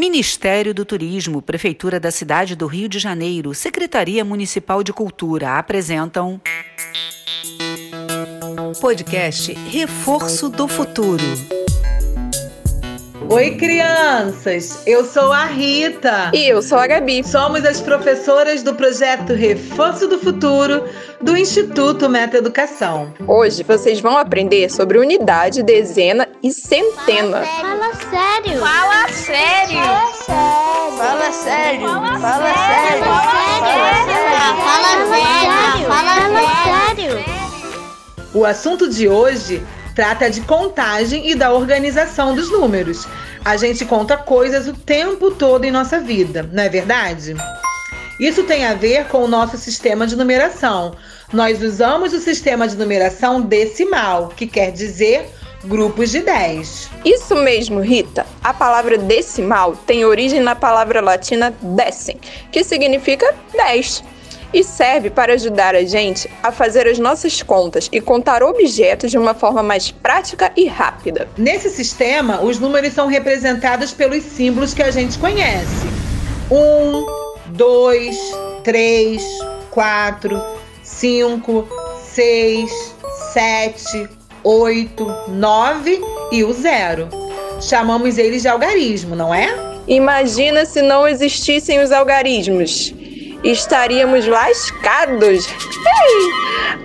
Ministério do Turismo, Prefeitura da Cidade do Rio de Janeiro, Secretaria Municipal de Cultura apresentam. Podcast Reforço do Futuro. Oi, crianças! Eu sou a Rita. E eu sou a Gabi. Somos as professoras do projeto Reforço do Futuro do Instituto Meta Educação. Hoje vocês vão aprender sobre unidade, dezena e centena. Fala sério! Fala sério! O assunto de hoje trata de contagem e da organização dos números. A gente conta coisas o tempo todo em nossa vida, não é verdade? Isso tem a ver com o nosso sistema de numeração. Nós usamos o sistema de numeração decimal, que quer dizer grupos de 10. Isso mesmo, Rita. A palavra decimal tem origem na palavra latina decim, que significa 10 e serve para ajudar a gente a fazer as nossas contas e contar objetos de uma forma mais prática e rápida. Nesse sistema, os números são representados pelos símbolos que a gente conhece: 1, 2, 3, 4, 5, 6, 7, 8, 9 e o zero. Chamamos eles de algarismo, não é? Imagina se não existissem os algarismos estaríamos lascados.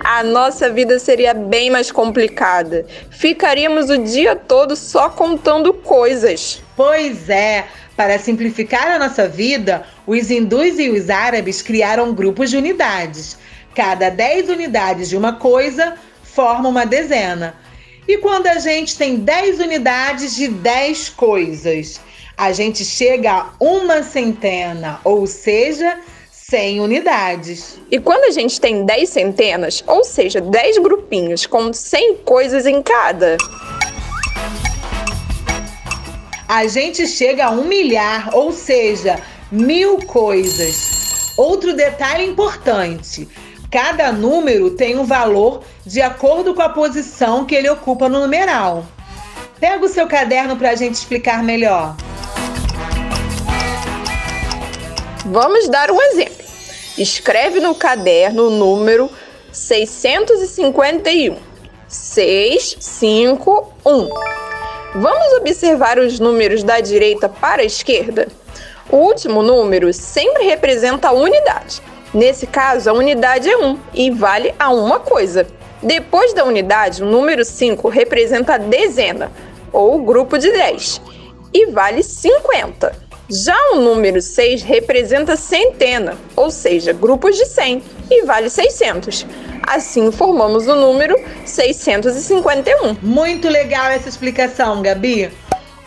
A nossa vida seria bem mais complicada. Ficaríamos o dia todo só contando coisas. Pois é. Para simplificar a nossa vida, os hindus e os árabes criaram grupos de unidades. Cada 10 unidades de uma coisa forma uma dezena. E quando a gente tem 10 unidades de 10 coisas, a gente chega a uma centena, ou seja, 100 unidades. E quando a gente tem 10 centenas, ou seja, 10 grupinhos com 100 coisas em cada, a gente chega a um milhar, ou seja, mil coisas. Outro detalhe importante: cada número tem um valor de acordo com a posição que ele ocupa no numeral. Pega o seu caderno para a gente explicar melhor. Vamos dar um exemplo. Escreve no caderno o número 651. 651. Vamos observar os números da direita para a esquerda? O último número sempre representa a unidade. Nesse caso, a unidade é 1 e vale a uma coisa. Depois da unidade, o número 5 representa a dezena, ou grupo de 10, e vale 50. Já o número 6 representa centena, ou seja, grupos de 100, e vale 600. Assim formamos o número 651. Muito legal essa explicação, Gabi.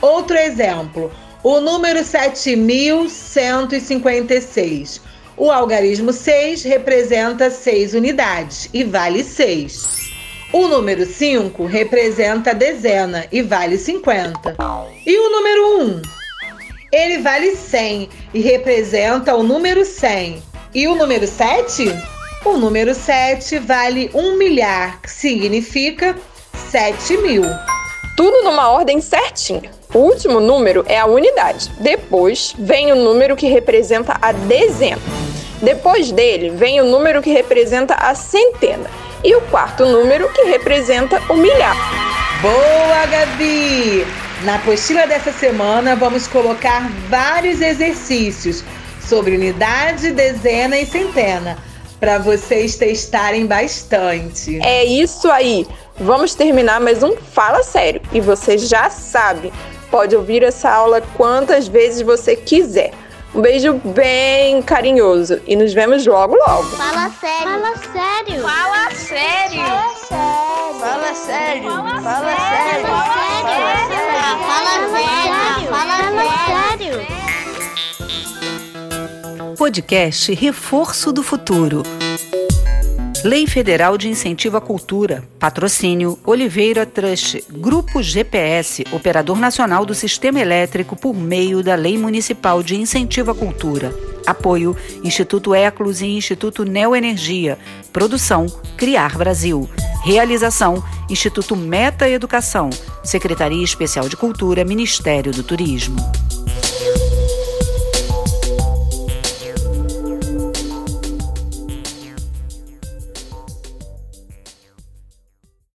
Outro exemplo, o número 7156. O algarismo 6 representa 6 unidades e vale 6. O número 5 representa dezena e vale 50. E o número 1? Ele vale 100 e representa o número 100. E o número 7? O número 7 vale 1 milhar, que significa 7 mil. Tudo numa ordem certinha. O último número é a unidade. Depois vem o número que representa a dezena. Depois dele vem o número que representa a centena. E o quarto número que representa o milhar. Boa, Gabi! Na apostila dessa semana, vamos colocar vários exercícios sobre unidade, dezena e centena, para vocês testarem bastante. É isso aí! Vamos terminar mais um Fala Sério. E você já sabe, pode ouvir essa aula quantas vezes você quiser. Um beijo bem carinhoso e nos vemos logo logo. Fala sério! Fala sério! Fala Podcast Reforço do Futuro. Lei Federal de Incentivo à Cultura. Patrocínio Oliveira Trust. Grupo GPS, operador nacional do sistema elétrico por meio da Lei Municipal de Incentivo à Cultura. Apoio Instituto Eclos e Instituto Neoenergia. Produção Criar Brasil. Realização Instituto Meta Educação. Secretaria Especial de Cultura, Ministério do Turismo.